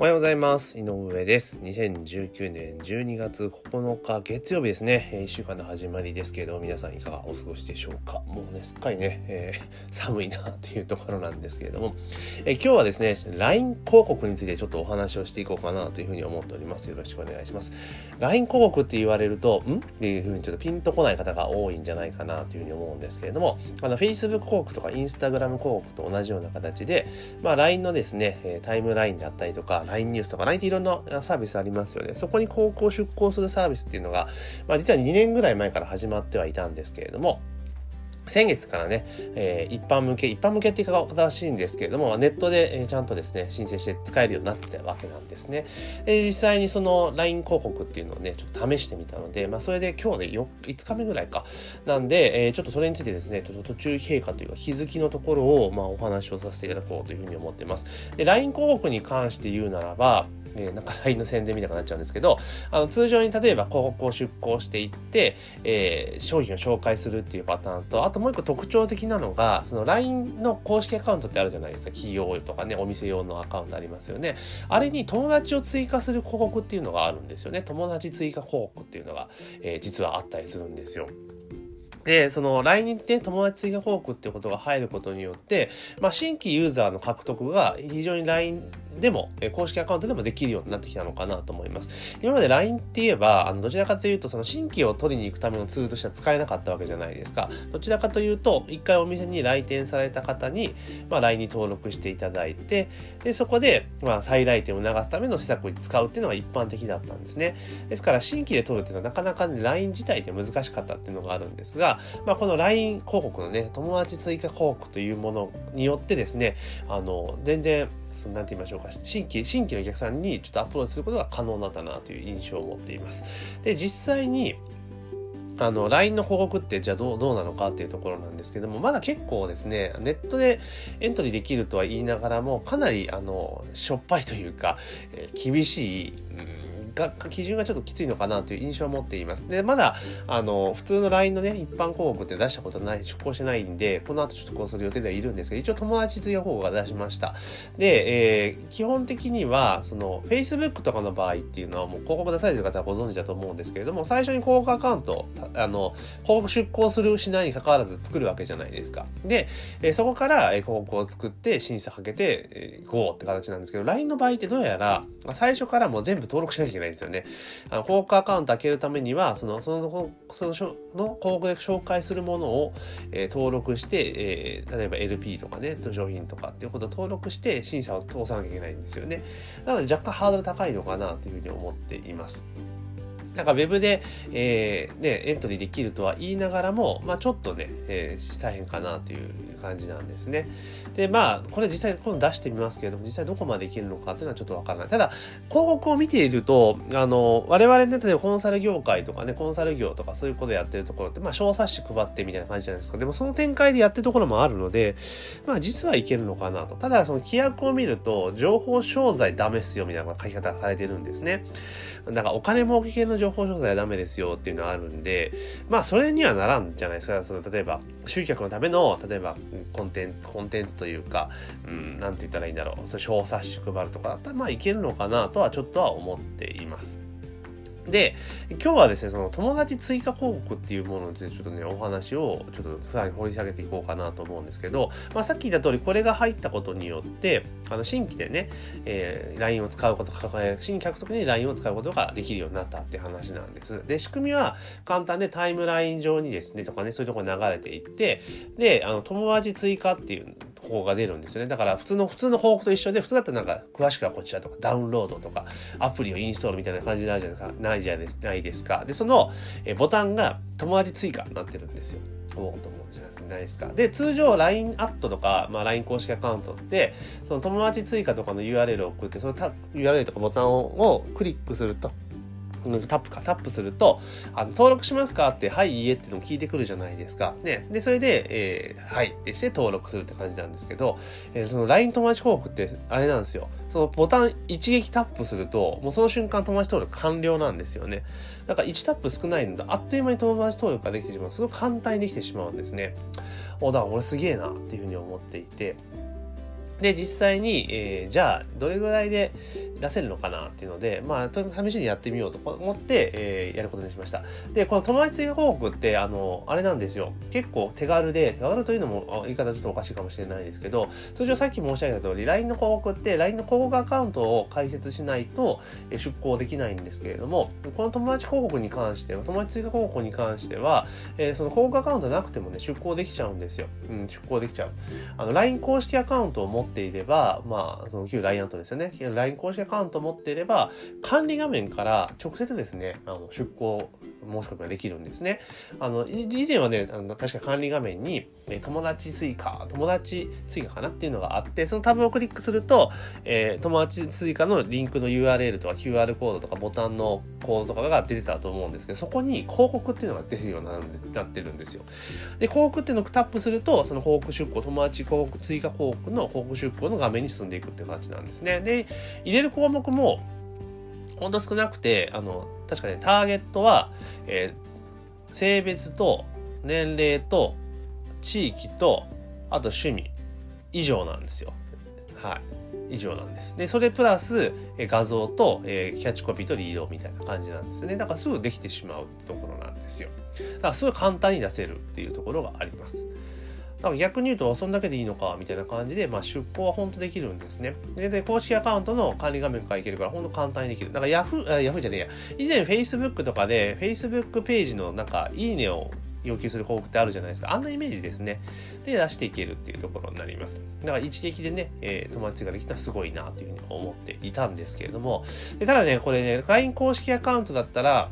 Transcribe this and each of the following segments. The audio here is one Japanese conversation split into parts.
おはようございます。井上です。2019年12月9日月曜日ですね。えー1週間の始まりですけど、皆さんいかがお過ごしでしょうか。もうね、すっかりね、えー 寒いなっていうところなんですけれども、えー今日はですね、LINE 広告についてちょっとお話をしていこうかなというふうに思っております。よろしくお願いします。LINE 広告って言われると、ん？っていうふうにちょっとピンとこない方が多いんじゃないかなというふうに思うんですけれども、あの Facebook 広告とか Instagram 広告と同じような形で、まあ、LINE のですね、タイムラインであったりとか、LINE ニュースとか、LINE っていろんなサービスありますよね。そこに高校出向するサービスっていうのが、まあ、実は2年ぐらい前から始まってはいたんですけれども、先月からね、えー一般向け、一般向けって言いうか正しいんですけれども、ネットで、えーちゃんとですね、申請して使えるようになってたわけなんですね。で、実際にその LINE 広告っていうのをね、ちょっと試してみたので、まあ、それで今日でよ5日目ぐらいか。なんで、えーちょっとそれについてですね、ちょっと途中経過というか気づきのところを、まあ、お話をさせていただこうというふうに思っています。で、LINE 広告に関して言うならば、えーなんか LINE の宣伝みたいになっちゃうんですけど、あの通常に例えば広告を出稿していって、えー商品を紹介するっていうパターンと、あともう一個特徴的なのが、その LINE の公式アカウントってあるじゃないですか。企業とかね、お店用のアカウントありますよね。あれに友達を追加する広告っていうのがあるんですよね。友達追加広告っていうのが、えー実はあったりするんですよ。で、その LINE にね、友達追加広告ってことが入ることによって、まあ、新規ユーザーの獲得が非常に LINE でも、公式アカウントでもできるようになってきたのかなと思います。今まで LINE って言えば、あの、どちらかというと、その新規を取りに行くためのツールとしては使えなかったわけじゃないですか。どちらかというと、一回お店に来店された方に、まあ、LINE に登録していただいて、で、そこで、まあ、再来店を促すための施策に使うっていうのが一般的だったんですね。ですから、新規で取るっていうのはなかなかね、LINE 自体で難しかったっていうのがあるんですが、まあ、この LINE 広告のね、友達追加広告というものによってですね、あの、全然、そのなんて言いましょうか、新規、新規のお客さんにちょっとアップローチすることが可能だったなという印象を持っています。で、実際に、あの、LINE の広告ってじゃあどう、どうなのかっていうところなんですけども、まだ結構ですね、ネットでエントリーできるとは言いながらも、かなり、あの、しょっぱいというか、えー厳しい、うんが基準がちょっときついのかなという印象を持っています。で、まだ、あの、普通の LINE のね、一般広告って出したことない、出稿してないんで、この後出稿する予定ではいるんですが、一応友達追加広告が出しました。で、えー基本的には、その、Facebook とかの場合っていうのは、もう広告出されてる方はご存知だと思うんですけれども、最初に広告アカウント、あの、広告出稿するしないに関わらず作るわけじゃないですか。で、えーそこから、えー広告を作って、審査かけて、えー、GO って形なんですけど、LINE の場合ってどうやら、最初からもう全部登録しなきゃいけないんですよね。あの広告アカウント開けるためには、その、その、その、その広告で紹介するものを、えー登録して、えー例えば LP とかね、商品とかっていうことを登録して審査を通さなきゃいけないんですよね。なので若干ハードル高いのかなというふうに思っています。なんかウェブで、えーね、エントリーできるとは言いながらも、まあ、ちょっとね、えー大変かなという感じなんですね。で、まあ、これ実際今度出してみますけれども、実際どこまでいけるのかっていうのはちょっとわからない。ただ、広告を見ていると、あの、我々ね、例えばコンサル業界とかね、コンサル業とかそういうことやってるところって、まあ、小冊子配ってみたいな感じじゃないですか。でもその展開でやってるところもあるので、まあ、実はいけるのかなと。ただ、その規約を見ると、情報商材ダメっすよみたいな書き方がされてるんですね。なんかお金儲け系の情報商材はダメですよっていうのはあるんで、まあそれにはならんじゃないですか。その例えば集客のための、例えばコンテンツ、コンテンツというか、うん、なんて言ったらいいんだろう。その小冊子配るとかだったらまあいけるのかなとはちょっとは思っています。で、今日はですね、その友達追加広告っていうものについてちょっとね、お話をちょっと普段に掘り下げていこうかなと思うんですけど、まあさっき言った通り、これが入ったことによって、あの新規でね、えー LINE を使うこと、新規獲得に LINE を使うことができるようになったって話なんです。で、仕組みは簡単でタイムライン上にですね、とかね、そういうところに流れていって、で、あの、友達追加っていう方が出るんですよね。だから普通の、普通の報告と一緒で、普通だったらなんか、詳しくはこちらとか、ダウンロードとか、アプリをインストールみたいな感じになるじゃないですか。ないじゃないですか。で、その、えボタンが友達追加になってるんですよ。思うと思うじゃないですか。で、通常 LINE アットとか、まあ、LINE 公式アカウントって、その友達追加とかの URL を送って、その URL とかボタンをクリックすると、タップか、タップすると、あの登録しますかって、はい、いいえっていうのを聞いてくるじゃないですか。ね。で、それで、えーはいってして登録するって感じなんですけど、えーその LINE 友達広告って、あれなんですよ。そのボタン一撃タップすると、もうその瞬間友達登録完了なんですよね。だから1タップ少ないので、あっという間に友達登録ができてしまう。すごく簡単にできてしまうんですね。お、だから俺すげえなっていうふうに思っていて、で、実際に、えー、じゃあ、どれぐらいで出せるのかなっていうので、まあ、と試しにやってみようと思って、えー、やることにしました。で、この友達追加広告って、あの、あれなんですよ。結構手軽で、手軽というのも言い方ちょっとおかしいかもしれないですけど、通常さっき申し上げた通り、LINE の広告って、LINE の広告アカウントを開設しないと出稿できないんですけれども、この友達広告に関しては、友達追加広告に関しては、えー、その広告アカウントなくてもね、出稿できちゃうんですよ。うん、出稿できちゃう。あの、LINE 公式アカウントを持っていれば、まあ、その旧 LINE アントですよね。LINE 公式アカウント持っていれば、管理画面から直接ですね、あの出稿申し込みができるんですね。あの、以前はね、あの確か管理画面に、え友達追加、友達追加かなっていうのがあって、そのタブをクリックすると、えー、友達追加のリンクの URL とか QR コードとかボタンのコードとかが出てたと思うんですけど、そこに広告っていうのが出るようになってるんですよ。で、広告っていうのをタップすると、その広告出稿、友達広告、追加広告の広告出稿の画面に進んでいくっていう形なんですね。で、入れる項目も、ほんと少なくて、あの、確かね、ターゲットは、えー、性別と年齢と地域と、あと趣味以上なんですよ。はい。以上なんです。で、それプラス、え画像と、えー、キャッチコピーとリードみたいな感じなんですね。だからすぐできてしまうところなんですよ。だからすごい簡単に出せるっていうところがあります。だから逆に言うと、そんだけでいいのか、みたいな感じで、まあ、出稿は本当できるんですね。で、で公式アカウントの管理画面からいけるから、本当簡単にできる。だから Yahoo、Yahoo じゃねえや。以前 Facebook とかで、Facebook ページのなんか、いいねを要求する広告ってあるじゃないですか。あんなイメージですね。で、出していけるっていうところになります。だから一撃でね、えー、友達ができたらすごいなというふうに思っていたんですけれども、でただね、これね、LINE 公式アカウントだったら、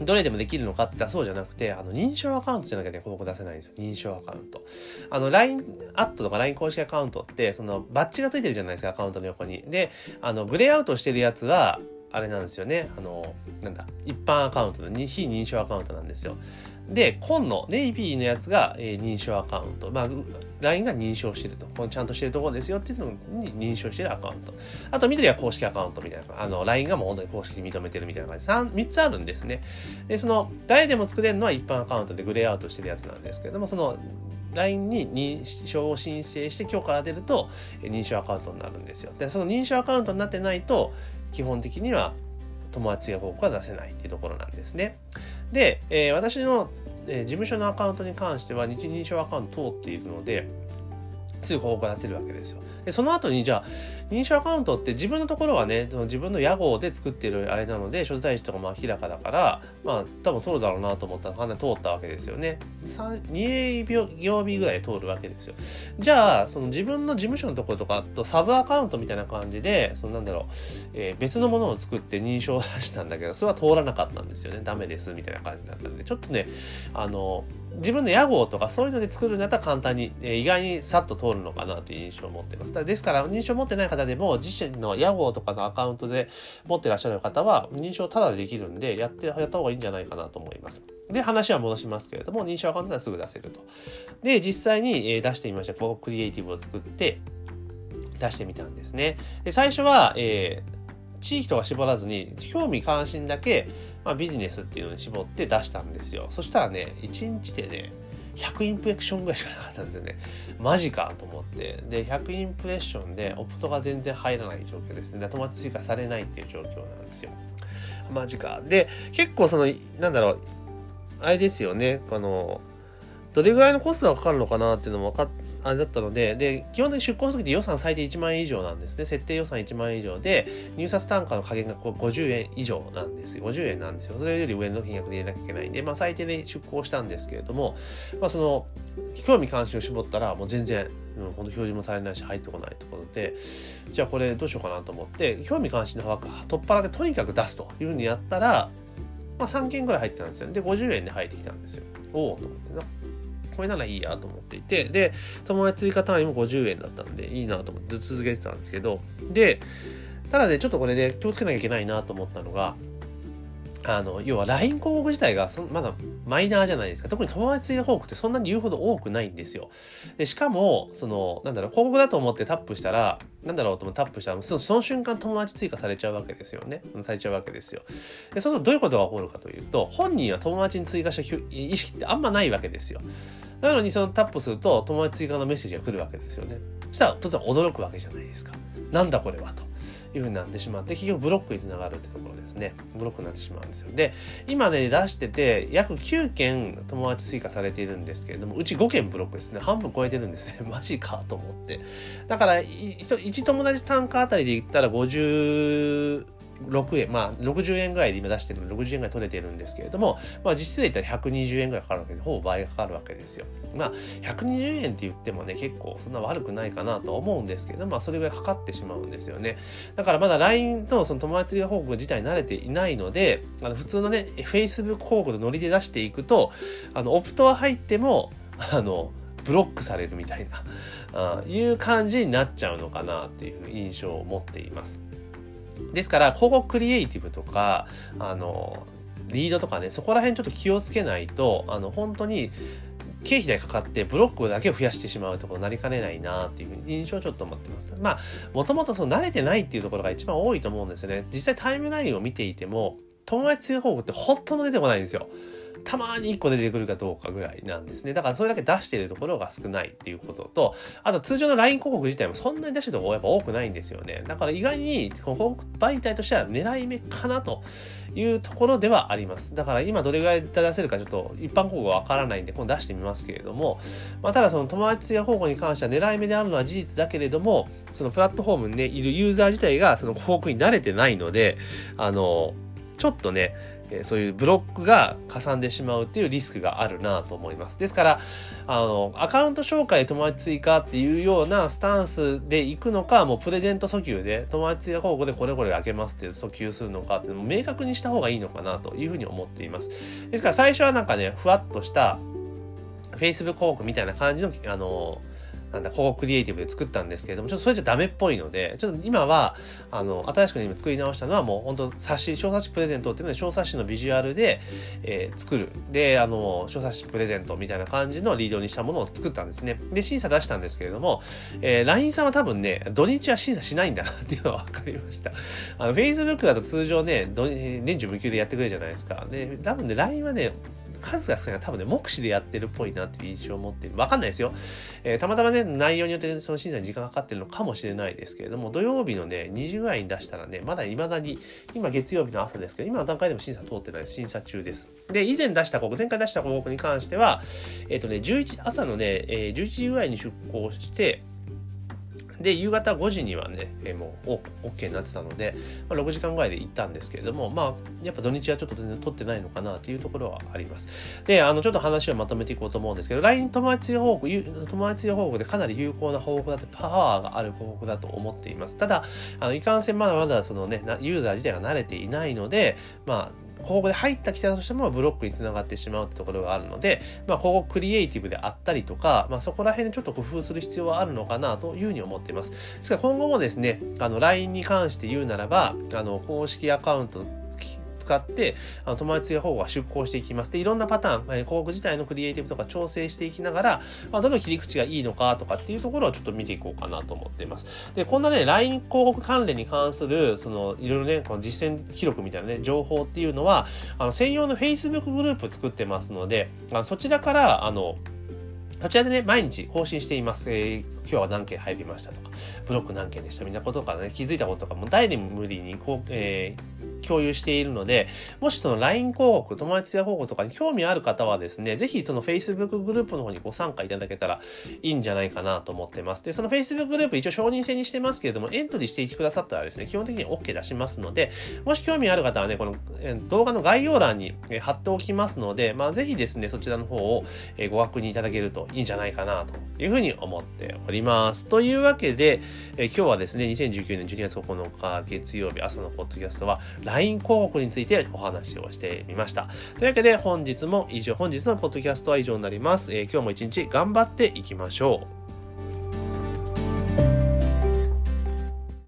どれでもできるのかって言ったらそうじゃなくて、あの、認証アカウントじゃなきゃね、広告出せないんですよ。認証アカウント。あの、LINE アットとか LINE 公式アカウントって、その、バッジがついてるじゃないですか、アカウントの横に。で、あの、グレーアウトしてるやつは、あれなんですよね。あの、なんだ、一般アカウントの非認証アカウントなんですよ。で、紺のネイビーのやつが、えー、認証アカウント。まあ、LINE が認証してると。このちゃんとしてるところですよっていうのに認証してるアカウント。あと、緑は公式アカウントみたいな。あの、LINE がもう本当に公式に認めてるみたいな感じで、3, つあるんですね。で、その、誰でも作れるのは一般アカウントでグレーアウトしてるやつなんですけれども、その、LINE に認証を申請して今日から出ると認証アカウントになるんですよ。で、その認証アカウントになってないと、基本的には友達や報告は出せないっていうところなんですね。で、えー、私のえー、事務所のアカウントに関しては日認証アカウント通っているので、すぐ報告が出せるわけですよ。で、その後に、じゃあ、認証アカウントって自分のところはね、自分の屋号で作ってるあれなので、所在地とかも明らかだから、まあ、多分通るだろうなと思ったら、かなり通ったわけですよね。2営業日ぐらい通るわけですよ。じゃあ、その自分の事務所のところとかとサブアカウントみたいな感じで、そのなんだろう、えー、別のものを作って認証を出したんだけど、それは通らなかったんですよね。ダメです、みたいな感じだったんで、ちょっとね、あの、自分の屋号とかそういうので作るんだったら簡単に、えー、意外にさっと通るのかなという印象を持ってます。ですから認証持ってない方でも自身の屋号とかのアカウントで持ってらっしゃる方は認証ただでできるんでやってやった方がいいんじゃないかなと思います。で話は戻しますけれども認証アカウントはすぐ出せると。で実際に、出してみました。こうクリエイティブを作って出してみたんですね。で最初は、えー、地域とか絞らずに興味関心だけまあ、ビジネスっていうのに絞って出したんですよ。そしたらね、1日でね、100インプレッションぐらいしかなかったんですよね。マジかと思って。で、100インプレッションでオプトが全然入らない状況ですね。で友達追加されないっていう状況なんですよ。マジか。で、結構その、なんだろう、あれですよね、あの、どれぐらいのコストがかかるのかなっていうのも分かってあれだったので、で、基本的に出向するとき予算最低1万円以上なんですね。設定予算1万円以上で、入札単価の加減が50円以上なんですよ。50円なんですよ。それより上の金額で入れなきゃいけないんで、まあ最低で出向したんですけれども、まあその、興味関心を絞ったら、もう全然、うん、本当表示もされないし入ってこないところで、じゃあこれどうしようかなと思って、興味関心の枠取っ払ってとにかく出すというふうにやったら、まあ3件ぐらい入ってたんですよ。で、50円で入ってきたんですよ。おおと思ってな。これならいいやと思っていて、で、友達追加単位も50円だったんで、いいなと思って続けてたんですけど、で、ただね、ちょっとこれね、気をつけなきゃいけないなと思ったのが、あの、要は LINE 広告自体がそまだマイナーじゃないですか。特に友達追加広告ってそんなに言うほど多くないんですよ。で、しかも、その、なんだろう、広告だと思ってタップしたら、なんだろうと思ってタップしたら、その瞬間友達追加されちゃうわけですよね。されちゃうわけですよ。で、そうするとどういうことが起こるかというと、本人は友達に追加した意識ってあんまないわけですよ。なのにそのタップすると友達追加のメッセージが来るわけですよね。そしたら突然驚くわけじゃないですか。なんだこれはと。いうふうになってしまって企業ブロックにつながるってところですね。ブロックになってしまうんですよ。で今ね出してて約9件友達追加されているんですけれどもうち5件ブロックですね。半分超えてるんですね。マジかと思って。だから1友達単価あたりで言ったら50 6円、まあ、60円ぐらいで今出してるので60円ぐらい取れてるんですけれども、まあ、実質で言ったら120円ぐらいかかるわけで、ほぼ倍かかるわけですよ。まあ、120円って言ってもね、結構そんな悪くないかなと思うんですけど、まあ、それぐらいかかってしまうんですよね。だからまだ LINE のその友達報告自体慣れていないので、あの普通のね、Facebook 広告のノリで出していくと、あの、オプトは入っても、あの、ブロックされるみたいな、あいう感じになっちゃうのかなっていう印象を持っています。ですから広告クリエイティブとかあのリードとかねそこら辺ちょっと気をつけないとあの本当に経費代かかってブロックだけを増やしてしまうところになりかねないなっていう印象をちょっと持ってます。まあ、もともとその慣れてないっていうところが一番多いと思うんですよね。実際タイムラインを見ていても、友達通報ってほとんど出てこないんですよ。たまに1個出てくるかどうかぐらいなんですね。だからそれだけ出しているところが少ないっていうことと、あと通常の LINE 広告自体もそんなに出してるところやっぱ多くないんですよね。だから意外に広告媒体としては狙い目かなというところではあります。だから今どれぐらい出せるかちょっと一般広告はわからないんで、今度出してみますけれども、まあ、ただその友達や広告に関しては狙い目であるのは事実だけれども、そのプラットフォームにね、いるユーザー自体がその広告に慣れてないので、あの、ちょっとね、そういうブロックがかさんでしまうっていうリスクがあるなと思います。ですから、あの、アカウント紹介友達追加っていうようなスタンスで行くのか、もうプレゼント訴求で友達追加広告でこれこれ開けますって訴求するのかっていうのも明確にした方がいいのかなというふうに思っています。ですから最初はなんかね、ふわっとした Facebook 広告みたいな感じの、あの、なんだ、広告クリエイティブで作ったんですけれども、ちょっとそれじゃダメっぽいので、ちょっと今は、あの、新しく今作り直したのはもう本当冊子、小冊子プレゼントっていうので、小冊子のビジュアルで、えー、作る。で、あの、小冊子プレゼントみたいな感じのリードにしたものを作ったんですね。で、審査出したんですけれども、えー、LINE さんは多分ね、土日は審査しないんだなっていうのは分かりました。あの、Facebook だと通常ね、年中無休でやってくれるじゃないですか。で、多分ね、LINE はね、数が少ない多分ね、目視でやってるっぽいなっていう印象を持ってるわかんないですよ。えー、たまたまね、内容によってその審査に時間かかってるのかもしれないですけれども、土曜日のね、2時ぐらいに出したらね、まだ未だに、今月曜日の朝ですけど、今の段階でも審査通ってないです。審査中です。で、以前出した広告、前回出した広告に関しては、えっ、ー、とね、11、朝のね、えー、11時ぐらいに出航して、で、夕方5時にはね、えー、もう OK になってたので、まあ、6時間ぐらいで行ったんですけれども、まあ、やっぱ土日はちょっと全然取ってないのかなっていうところはあります。で、あの、ちょっと話をまとめていこうと思うんですけど、LINE 友達報告、友達報告でかなり有効な報告だってパワーがある報告だと思っています。ただ、あの、いかんせんまだまだそのね、ユーザー自体が慣れていないので、まあ、ここで入ったきたとしてもブロックにつながってしまうってところがあるので、まあ、広告クリエイティブであったりとか、まあ、そこら辺でちょっと工夫する必要はあるのかなというふうに思っています。ですから今後もですね、あの LINE に関して言うならば、あの公式アカウント使って、あの友達方が出向していきます。で、いろんなパターン、えー、広告自体のクリエイティブとか調整していきながら、まあ、どの切り口がいいのかとかっていうところをちょっと見ていこうかなと思っています。で、こんなね、LINE 広告関連に関する、その、いろいろね、この実践記録みたいなね、情報っていうのは、あの、専用の Facebook グループ作ってますので、あのそちらから、あの、そちらでね、毎日更新しています。えー、今日は何件入りましたとか、ブロック何件でしたみたいなこととかね、気づいたこととかも、ダイレムリーにこう、えー共有しているので、もしその LINE 広告、友達や広告とかに興味ある方はですね、ぜひその Facebook グループの方にご参加いただけたらいいんじゃないかなと思ってます。で、その Facebook グループ一応承認制にしてますけれども、エントリーしていてくださったらですね、基本的に OK 出しますので、もし興味ある方はね、この動画の概要欄に貼っておきますので、まあぜひですね、そちらの方をご確認いただけるといいんじゃないかなというふうに思っております。りますというわけで、え今日はですね、2019年12月9日月曜日朝のポッドキャストは LINE 広告についてお話をしてみました。というわけで本日も以上、本日のポッドキャストは以上になります。え、今日も一日頑張っていきましょう。